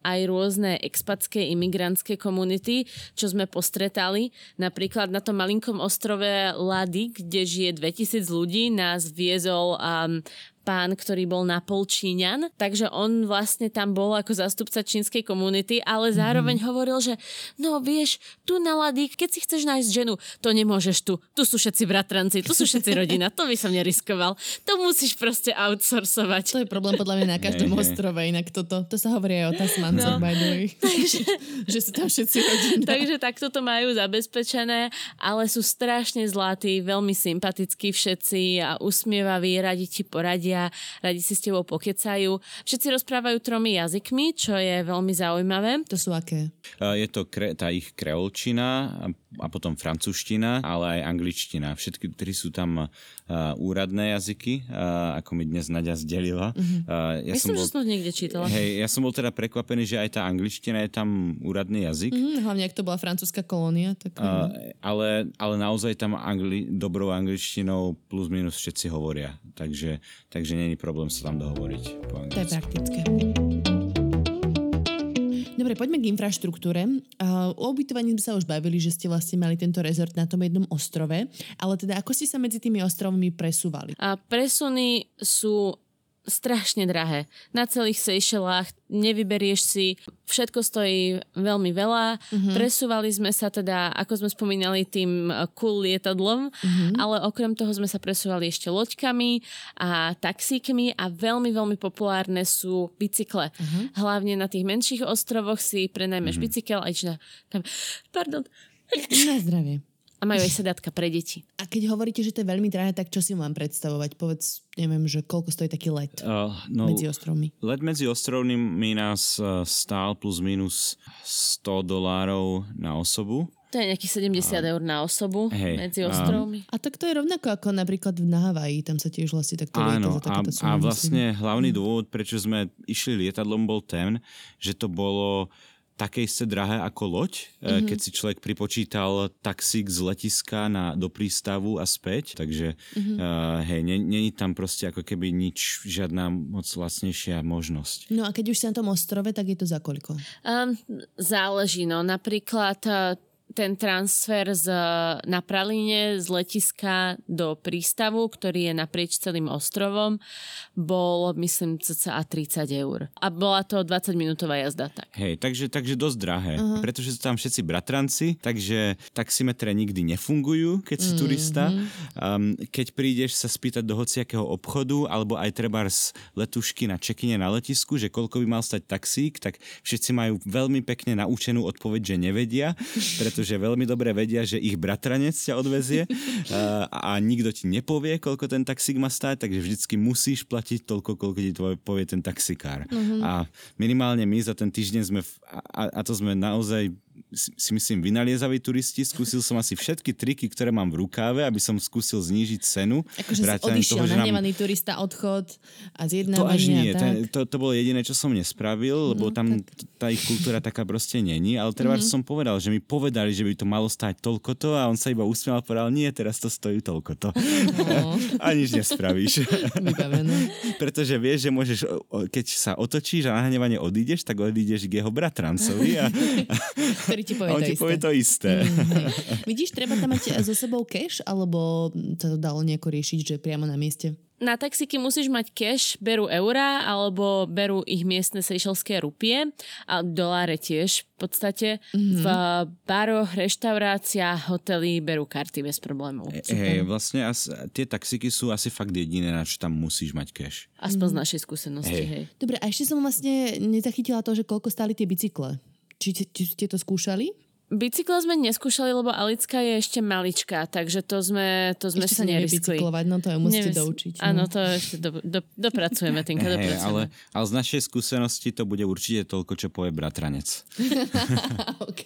aj rôzne expatské imigrantské komunity, čo sme postretali. Napríklad na tom malinkom ostrove Lady, kde žije 2000 ľudí, nás viezol um, pán, ktorý bol na Číňan, takže on vlastne tam bol ako zastupca čínskej komunity, ale zároveň mm. hovoril, že no vieš, tu na Lady, keď si chceš nájsť ženu, to nemôžeš tu. Tu sú všetci bratranci, tu sú všetci rodina, to by som neriskoval. To musíš proste outsourcovať. To je problém podľa mňa na každom ostrove, inak toto, to sa hovorí aj o Tasmancoch, no. by the way. <laughs> Takže, <laughs> že sú tam všetci rodina. Takže takto to majú zabezpečené, ale sú strašne zlatí, veľmi sympatickí všetci a usmievaví, radi ti poradia chodia, radi si s tebou pokecajú. Všetci rozprávajú tromi jazykmi, čo je veľmi zaujímavé. To sú aké? Je to kre, tá ich kreolčina a potom francúzština, ale aj angličtina. Všetky tri sú tam uh, úradné jazyky, uh, ako mi dnes Nadia zdelila. Uh-huh. Uh, ja Myslím, som bol, že som to niekde čítala. Hej, ja som bol teda prekvapený, že aj tá angličtina je tam úradný jazyk. Uh-huh, hlavne, ak to bola francúzska kolónia. Tak, uh, ale, ale naozaj tam angli, dobrou angličtinou plus minus všetci hovoria. Takže, takže není problém sa tam dohovoriť po anglicky. To je praktické. Dobre, poďme k infraštruktúre. O ubytovaní sme sa už bavili, že ste vlastne mali tento rezort na tom jednom ostrove, ale teda ako ste sa medzi tými ostrovmi presúvali? A presuny sú strašne drahé. Na celých Seychellách nevyberieš si, všetko stojí veľmi veľa. Mm-hmm. Presúvali sme sa teda, ako sme spomínali, tým eh, cool lietadlom, mm-hmm. ale okrem toho sme sa presúvali ešte loďkami a taxíkmi a veľmi, veľmi populárne sú bicykle. Mm-hmm. Hlavne na tých menších ostrovoch si prenajmeš mm-hmm. bicykel a na, tam, pardon. Na zdravie. A majú aj <laughs> sedatka pre deti. A keď hovoríte, že to je veľmi drahé, tak čo si mám predstavovať? Povedz, neviem, že koľko stojí taký let uh, no, medzi ostrovmi? Let medzi ostrovmi nás uh, stál plus minus 100 dolárov na osobu. To je nejakých 70 eur na osobu hej, medzi ostrovmi. A, a tak to je rovnako ako napríklad v Havaji, tam sa tiež vlastne takto Áno, lieta za takéto a, a vlastne hlavný dôvod, prečo sme išli lietadlom bol ten, že to bolo také isté drahé ako loď, mm-hmm. keď si človek pripočítal taxík z letiska na, do prístavu a späť. Takže mm-hmm. uh, hej, není tam proste ako keby nič, žiadna moc vlastnejšia možnosť. No a keď už si na tom ostrove, tak je to za koľko? Um, záleží, no. Napríklad uh, ten transfer z, na Pralíne z letiska do prístavu, ktorý je naprieč celým ostrovom, bol, myslím, cca 30 eur. A bola to 20-minútová jazda. Tak. Hej, takže, takže dosť drahé, uh-huh. pretože sú tam všetci bratranci, takže taximetre nikdy nefungujú, keď si uh-huh. turista. Um, keď prídeš sa spýtať do hociakého obchodu, alebo aj treba z letušky na čekine na letisku, že koľko by mal stať taxík, tak všetci majú veľmi pekne naučenú odpoveď, že nevedia, pretože pretože veľmi dobre vedia, že ich bratranec ťa odvezie <laughs> a, a nikto ti nepovie, koľko ten taxík má stáť, takže vždycky musíš platiť toľko, koľko ti tvoj povie ten taxikár. Mm-hmm. A minimálne my za ten týždeň sme, a, a to sme naozaj si myslím, vynaliezaví turisti. Skúsil som asi všetky triky, ktoré mám v rukáve, aby som skúsil znížiť cenu. Akože odišiel, toho, nahnevaný nám... turista, odchod a zjednávanie. To až nie. Tak. To, to bolo jediné, čo som nespravil, lebo no, tam tak. tá ich kultúra taká proste není. Ale treba, mm-hmm. som povedal, že mi povedali, že by to malo stať toľko to a on sa iba usmial a povedal, nie, teraz to stojí toľko to. No. <laughs> a nič nespravíš. <laughs> Pretože vieš, že môžeš, keď sa otočíš a nahnevanie odídeš, tak odídeš k jeho bratrancovi a, <laughs> ktorý ti povie, to, ti isté. povie to isté. Mm, Vidíš, treba tam mať so sebou cash, alebo to dalo nejako riešiť, že priamo na mieste? Na taxíky musíš mať cash, berú eurá alebo berú ich miestne seychelské rupie a doláre tiež v podstate. Mm-hmm. V baroch, reštauráciách, hotely berú karty bez problémov. E, hej, vlastne as, tie taxíky sú asi fakt jediné, na čo tam musíš mať cash. Aspoň mm-hmm. z našej skúsenosti, hej. hej. Dobre, a ešte som vlastne nezachytila to, že koľko stáli tie bicykle. Či, či ste to skúšali? Bicykle sme neskúšali, lebo Alicka je ešte maličká, takže to sme, to sme Ešte si neriskli. bicyklovať, no to je musíte Nevie si- doučiť. no. Áno, to ešte do, do, dopracujeme, Tinka, Hej, dopracujeme. ale, ale z našej skúsenosti to bude určite toľko, čo povie bratranec. <laughs> OK.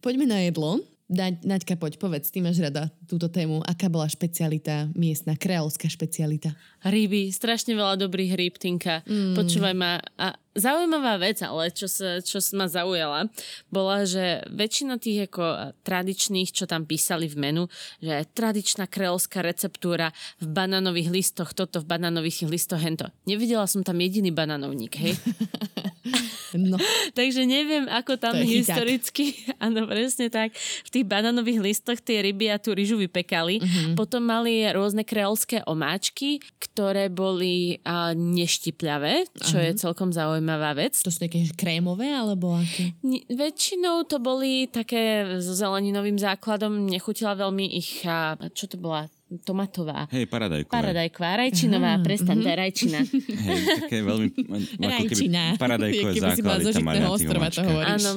Poďme na jedlo. Na, Naďka, poď, povedz, ty máš rada túto tému. Aká bola špecialita miestna, kreolská špecialita? Ryby, strašne veľa dobrých rýb, Tinka. Mm. Počúvaj ma. A zaujímavá vec, ale čo, sa, čo ma zaujala, bola, že väčšina tých ako tradičných, čo tam písali v menu, že tradičná kreolská receptúra v banánových listoch, toto v banánových listoch, hento. Nevidela som tam jediný banánovník, hej? <laughs> No, <laughs> Takže neviem, ako tam historicky, <laughs> áno, presne tak, v tých banánových listoch tie ryby a tú ryžu vypekali. Mhm. Potom mali rôzne kreolské omáčky, ktoré boli a, neštipľavé, čo je celkom zaujímavá vec. to sú také krémové, alebo aké? Ni- väčšinou to boli také so zeleninovým základom, nechutila veľmi ich, a, čo to bola, tomatová. Hej, paradajkové. Paradajková, rajčinová, prestaň, to je rajčina. <laughs> Hej, také veľmi... Rajčina. paradajkové keby základy tam tých ostrova, to hovoríš. Áno,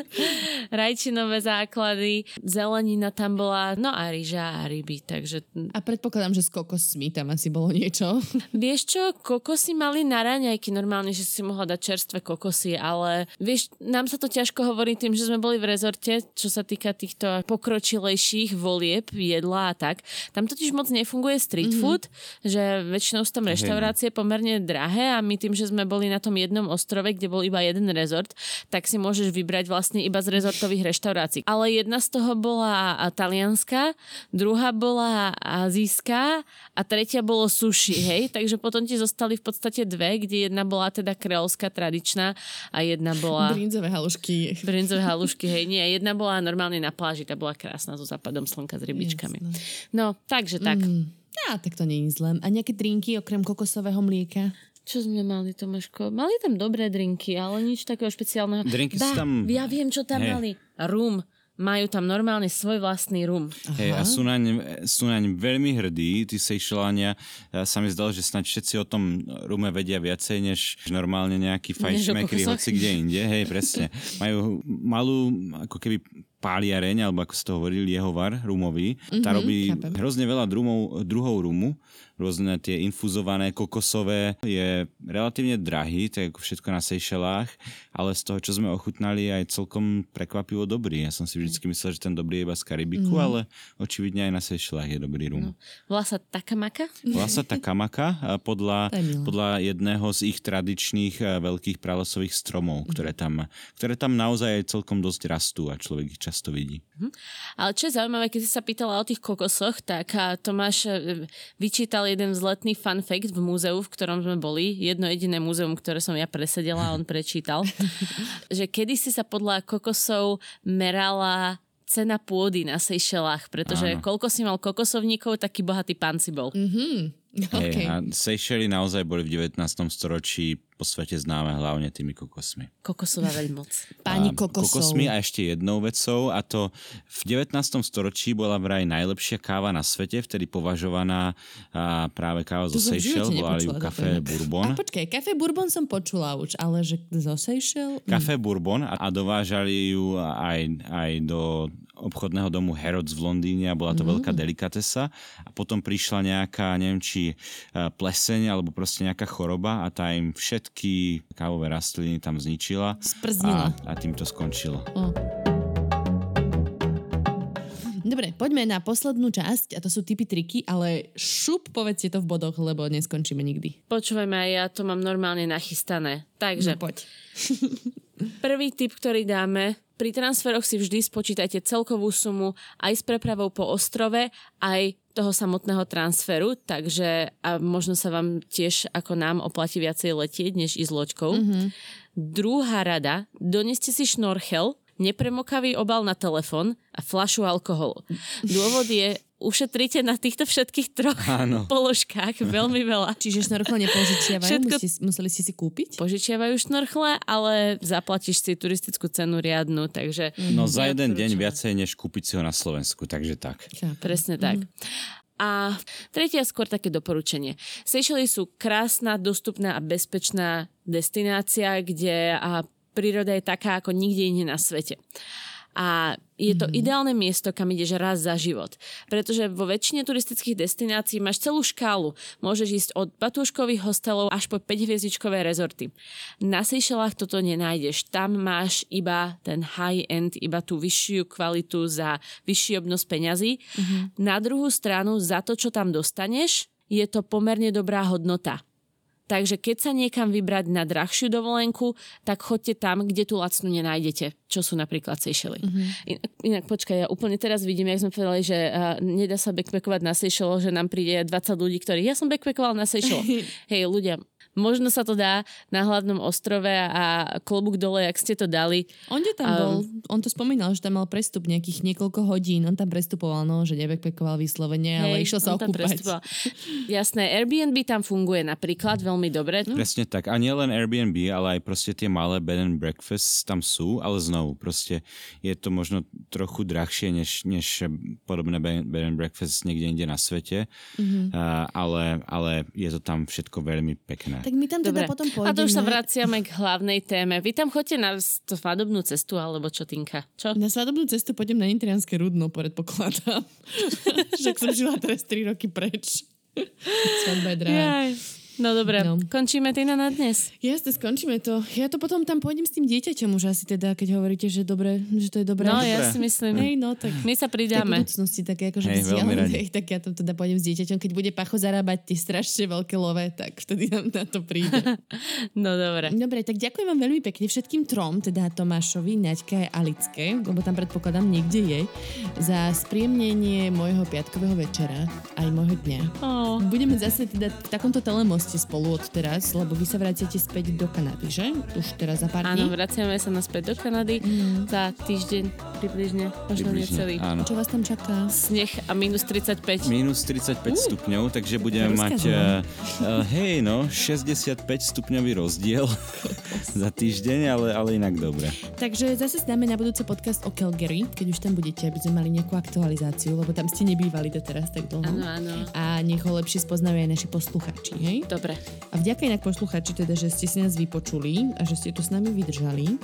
<laughs> rajčinové základy, zelenina tam bola, no a ryža a ryby, takže A predpokladám, že s kokosmi tam asi bolo niečo. <laughs> vieš čo, kokosy mali na raňajky normálne, že si mohla dať čerstvé kokosy, ale vieš, nám sa to ťažko hovorí tým, že sme boli v rezorte, čo sa týka týchto pokročilejších volieb, jedla a tak. Tam totiž moc nefunguje street food, že väčšinou sú tam reštaurácie pomerne drahé a my tým, že sme boli na tom jednom ostrove, kde bol iba jeden rezort, tak si môžeš vybrať vlastne iba z rezortových reštaurácií. Ale jedna z toho bola talianská, druhá bola azijská a tretia bolo sushi, hej? <laughs> Takže potom ti zostali v podstate dve, kde jedna bola teda kreolská tradičná a jedna bola Brinzové halušky. brinzové halušky, hej, nie, jedna bola normálne na pláži, tá bola krásna so západom slnka s rybičkami. Jasné. No, takže tak. Mm. Á, tak to nie je zlé. A nejaké drinky okrem kokosového mlieka? Čo sme mali, Tomáško? Mali tam dobré drinky, ale nič takého špeciálneho. Drinky sú Ba, tam- Ja viem, čo tam Hej. mali. Rum. Majú tam normálne svoj vlastný rum. Hej, a sú naň, sú naň veľmi hrdí, tí Seychellania. Ja sa mi zdalo, že snáď všetci o tom rume vedia viacej, než normálne nejakí fajnšmekri, kokosoch. hoci kde inde. Hej, presne. <laughs> Majú malú, ako keby páliareň, alebo ako sa to hovorí, liehovar rumový. Tá robí chápem. hrozne veľa drumov, druhov rumu, rôzne tie infuzované, kokosové. Je relatívne drahý, je ako všetko na Seychellách, ale z toho, čo sme ochutnali, aj celkom prekvapivo dobrý. Ja som si vždycky myslel, že ten dobrý je iba z Karibiku, ale očividne aj na Seychellách je dobrý rum. Volá sa takamaka? <laughs> Volá sa Takamaka podľa, podľa jedného z ich tradičných eh, veľkých pralesových stromov, ktoré tam, ktoré tam naozaj aj celkom dosť rastú a človek ich často vidí. Ale čo je zaujímavé, keď si sa pýtala o tých kokosoch, tak Tomáš e, vyčítal jeden vzletný fun fact v múzeu, v ktorom sme boli. Jedno jediné múzeum, ktoré som ja presedela a on prečítal. <laughs> že kedysi sa podľa kokosov merala cena pôdy na Seychellách, pretože Áno. koľko si mal kokosovníkov, taký bohatý pán si bol. Mhm. Hej, Okay. a Seychely naozaj boli v 19. storočí po svete známe hlavne tými kokosmi. Kokosová veľmoc. Páni kokosov. Kokosmi a ešte jednou vecou a to v 19. storočí bola vraj najlepšia káva na svete, vtedy považovaná a práve káva zo Seychelles, volali ju Café. Bourbon. A počkaj, kafe Bourbon som počula už, ale že zo Seychelles? Café Bourbon a a dovážali ju aj, aj do obchodného domu Harrods v Londýne a bola to Mm. veľká delikatesa a potom prišla nejaká, neviem či eh, pleseň alebo proste nejaká choroba a tá im všetky kávové rastliny tam zničila Sprznila. a, a tým to skončilo. O. Dobre, poďme na poslednú časť a to sú typy triky, ale šup povedzte to v bodoch, lebo neskončíme nikdy. Počúvajme, ja to mám normálne nachystané. Takže No, poď. <laughs> Prvý tip, ktorý dáme, pri transferoch si vždy spočítajte celkovú sumu aj s prepravou po ostrove, aj toho samotného transferu, takže a možno sa vám tiež ako nám oplatí viacej letieť, než ísť loďkou. Mm-hmm. Druhá rada, doneste si šnorchel, nepremokavý obal na telefon a flašu alkoholu. Dôvod je, ušetrite na týchto všetkých troch Áno. <laughs> položkách veľmi veľa. Čiže šnorchel nepožičiavajú, Všetko- Musíte, museli ste si kúpiť? požičiavajú šnorchle, ale zaplatíš si turistickú cenu riadnu, takže No za jeden deň viacej, než kúpiť si ho na Slovensku, takže tak. Chápem. Presne tak. A tretia skôr také doporučenie. Seychelles sú krásna, dostupná a bezpečná destinácia, kde a príroda je taká ako nikde inde na svete. A je to mm-hmm. ideálne miesto, kam ideš raz za život. Pretože vo väčšine turistických destinácií máš celú škálu. Môžeš ísť od batúškových hostelov až po 5-hviezdičkové rezorty. Na Seychellách toto nenájdeš. Tam máš iba ten high-end, iba tú vyššiu kvalitu za vyšší obnos peňazí. Mm-hmm. Na druhú stranu, za to, čo tam dostaneš, je to pomerne dobrá hodnota. Takže keď sa niekam vybrať na drahšiu dovolenku, tak chodte tam, kde tú lacnú nenájdete, čo sú napríklad Seychely. Mm-hmm. Inak, inak počkaj, ja úplne teraz vidím, jak sme povedali, že uh, nedá sa backpackovať na Seychelles, že nám príde 20 ľudí, ktorí ja som backpackoval na Seychelles. <laughs> Hej, ľudia, Možno sa to dá na hlavnom ostrove a klobúk dole, ak ste to dali. On tam um, bol, on to spomínal, že tam mal prestup nejakých niekoľko hodín, on tam prestupoval, no, že nebackpackoval vyslovene, hej, ale išiel sa okúpať. Jasné, Airbnb tam funguje napríklad veľmi dobre. No. Presne tak, a nie len Airbnb, ale aj proste tie malé bed and breakfast tam sú, ale znovu, proste je to možno trochu drahšie, než, než podobné bed and breakfast niekde inde na svete, mm-hmm. uh, ale, ale je to tam všetko veľmi pekné. Tak my tam teda Dobre. potom pôjdeme. A to už sa vraciame k hlavnej téme. Vy tam chodíte na svadobnú cestu, alebo čo, Tinka? Čo? Na svadobnú cestu pôjdem na Intrianské rudno, predpokladám. <laughs> Však som žila teraz 3 roky preč. Svadba je drahá. No dobre, no. končíme Tina na dnes. Jasne, skončíme to. Ja to potom tam pôjdem s tým dieťaťom už asi teda, keď hovoríte, že, dobre, že to je dobré. No, ja si myslím. Hej, no, tak my sa pridáme. V budúcnosti také akože hey, vzdialené, <laughs> tak ja tam teda pôjdem s dieťaťom. Keď bude pacho zarábať tie strašne veľké love, tak vtedy nám na to príde. <laughs> no dobre. Dobre, tak ďakujem vám veľmi pekne všetkým trom, teda Tomášovi, Naďke a Alicke, lebo tam predpokladám niekde je, za spríjemnenie môjho piatkového večera aj môjho dňa. Oh. Budeme zase teda v takomto telemoste ste spolu od teraz, lebo vy sa vraciate späť do Kanady, že? Už teraz za pár dní. Áno, vraciame sa naspäť do Kanady mm. za týždeň približne, možno necelý. Áno. Čo vás tam čaká? Sneh a minus 35. Minus 35 uh. stupňov, takže budeme mať, uh, hej no, 65 stupňový rozdiel <laughs> za týždeň, ale, ale inak dobre. Takže zase dáme na budúce podcast o Calgary, keď už tam budete, aby sme mali nejakú aktualizáciu, lebo tam ste nebývali doteraz tak dlho. Áno, áno. A nech ho lepšie spoznajú aj naši posluchači, hej? To Dobre. A vďaka inak posluchači teda, že ste si nás vypočuli a že ste tu s nami vydržali.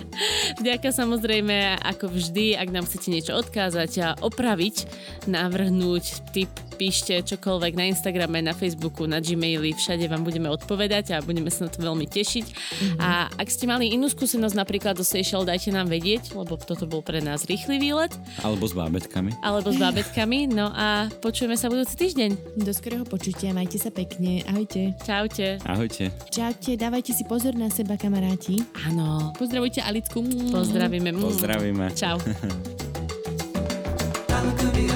Vďaka samozrejme, ako vždy, ak nám chcete niečo odkázať a opraviť, navrhnúť tip, píšte čokoľvek na Instagrame, na Facebooku, na Gmaili, všade vám budeme odpovedať a budeme sa na to veľmi tešiť. Mm-hmm. A ak ste mali inú skúsenosť napríklad do Seychelles, dajte nám vedieť, lebo toto bol pre nás rýchly výlet. Alebo s bábetkami. Alebo s bábetkami. No a počujeme sa budúci týždeň. Do skorého počutia, majte sa pekne. Ahojte. Čau. Čaute. Ahojte. Čaute, dávajte si pozor na seba, kamaráti. Áno. Pozdravujte Alicku. Pozdravíme. Pozdravíme. Čau. <laughs>